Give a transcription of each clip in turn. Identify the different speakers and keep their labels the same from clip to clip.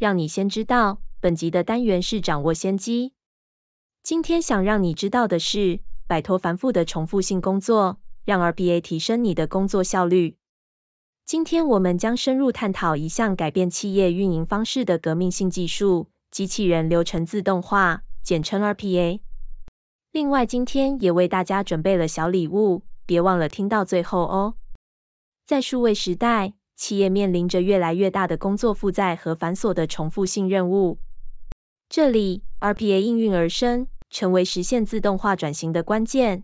Speaker 1: 让你先知道。本集的单元是掌握先机。今天想让你知道的是。摆脱繁复的重复性工作，让 RPA 提升你的工作效率。今天我们将深入探讨一项改变企业运营方式的革命性技术——机器人流程自动化，简称 RPA。另外，今天也为大家准备了小礼物，别忘了听到最后哦。在数位时代，企业面临着越来越大的工作负载和繁琐的重复性任务，这里 RPA 应运而生。成为实现自动化转型的关键。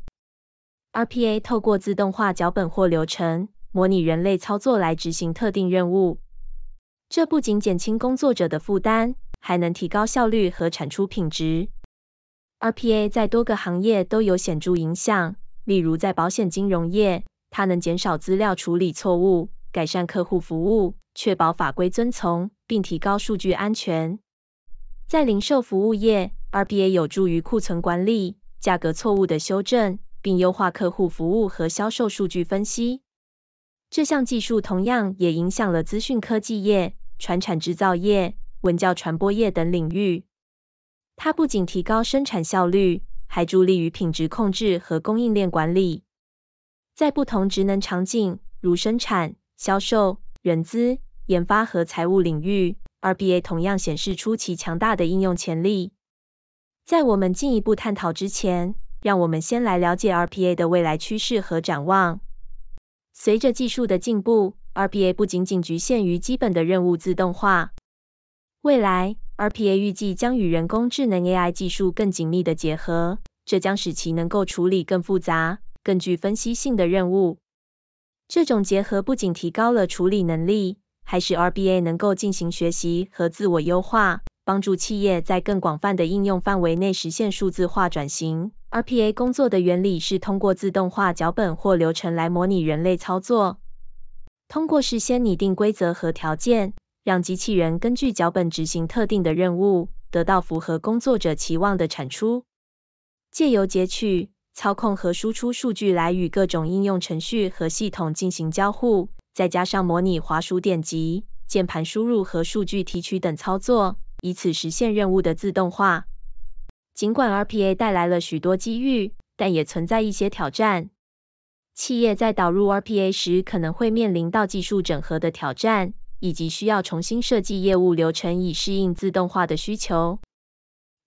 Speaker 1: RPA 透过自动化脚本或流程，模拟人类操作来执行特定任务。这不仅减轻工作者的负担，还能提高效率和产出品质。RPA 在多个行业都有显著影响，例如在保险金融业，它能减少资料处理错误，改善客户服务，确保法规遵从，并提高数据安全。在零售服务业，RPA 有助于库存管理、价格错误的修正，并优化客户服务和销售数据分析。这项技术同样也影响了资讯科技业、传产制造业、文教传播业等领域。它不仅提高生产效率，还助力于品质控制和供应链管理。在不同职能场景，如生产、销售、人资、研发和财务领域，RPA 同样显示出其强大的应用潜力。在我们进一步探讨之前，让我们先来了解 RPA 的未来趋势和展望。随着技术的进步，RPA 不仅仅局限于基本的任务自动化。未来，RPA 预计将与人工智能 AI 技术更紧密的结合，这将使其能够处理更复杂、更具分析性的任务。这种结合不仅提高了处理能力，还使 RPA 能够进行学习和自我优化。帮助企业在更广泛的应用范围内实现数字化转型。RPA 工作的原理是通过自动化脚本或流程来模拟人类操作。通过事先拟定规则和条件，让机器人根据脚本执行特定的任务，得到符合工作者期望的产出。借由截取、操控和输出数据来与各种应用程序和系统进行交互，再加上模拟滑鼠点击、键盘输入和数据提取等操作。以此实现任务的自动化。尽管 RPA 带来了许多机遇，但也存在一些挑战。企业在导入 RPA 时，可能会面临到技术整合的挑战，以及需要重新设计业务流程以适应自动化的需求。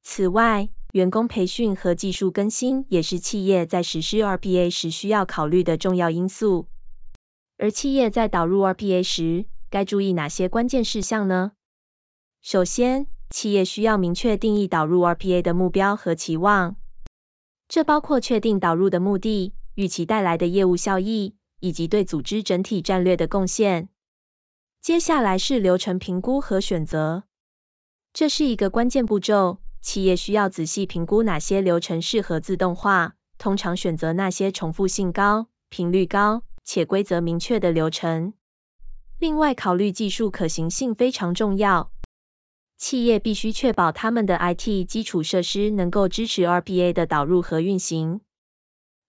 Speaker 1: 此外，员工培训和技术更新也是企业在实施 RPA 时需要考虑的重要因素。而企业在导入 RPA 时，该注意哪些关键事项呢？首先，企业需要明确定义导入 RPA 的目标和期望，这包括确定导入的目的、预期带来的业务效益，以及对组织整体战略的贡献。接下来是流程评估和选择，这是一个关键步骤。企业需要仔细评估哪些流程适合自动化，通常选择那些重复性高、频率高且规则明确的流程。另外，考虑技术可行性非常重要。企业必须确保他们的 IT 基础设施能够支持 RPA 的导入和运行。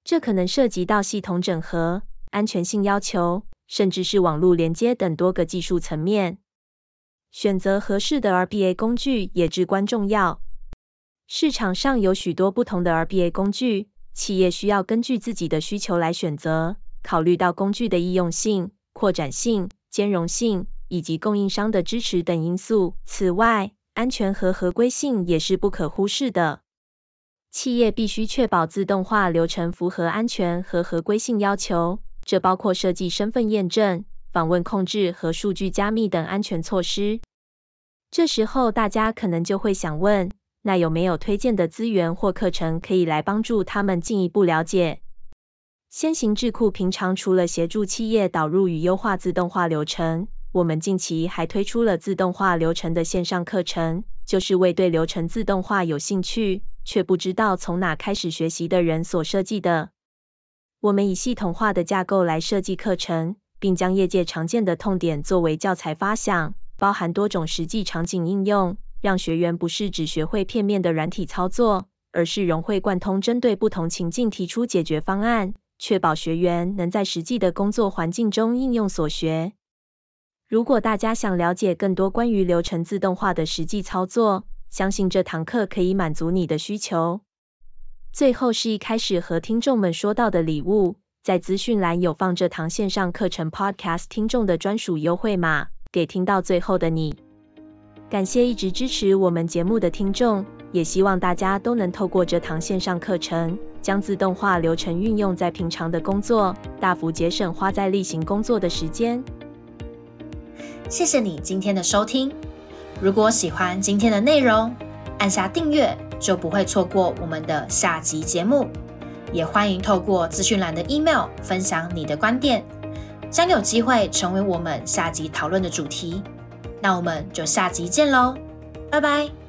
Speaker 1: 这可能涉及到系统整合、安全性要求，甚至是网络连接等多个技术层面。选择合适的 RPA 工具也至关重要。市场上有许多不同的 RPA 工具，企业需要根据自己的需求来选择，考虑到工具的易用性、扩展性、兼容性。以及供应商的支持等因素。此外，安全和合规性也是不可忽视的。企业必须确保自动化流程符合安全和合规性要求，这包括设计身份验证、访问控制和数据加密等安全措施。这时候，大家可能就会想问：那有没有推荐的资源或课程可以来帮助他们进一步了解？先行智库平常除了协助企业导入与优化自动化流程，我们近期还推出了自动化流程的线上课程，就是为对流程自动化有兴趣却不知道从哪开始学习的人所设计的。我们以系统化的架构来设计课程，并将业界常见的痛点作为教材发想，包含多种实际场景应用，让学员不是只学会片面的软体操作，而是融会贯通，针对不同情境提出解决方案，确保学员能在实际的工作环境中应用所学。如果大家想了解更多关于流程自动化的实际操作，相信这堂课可以满足你的需求。最后是一开始和听众们说到的礼物，在资讯栏有放这堂线上课程 Podcast 听众的专属优惠码，给听到最后的你。感谢一直支持我们节目的听众，也希望大家都能透过这堂线上课程，将自动化流程运用在平常的工作，大幅节省花在例行工作的时间。
Speaker 2: 谢谢你今天的收听，如果喜欢今天的内容，按下订阅。就不会错过我们的下集节目，也欢迎透过资讯栏的 email 分享你的观点，将有机会成为我们下集讨论的主题。那我们就下集见喽，拜拜。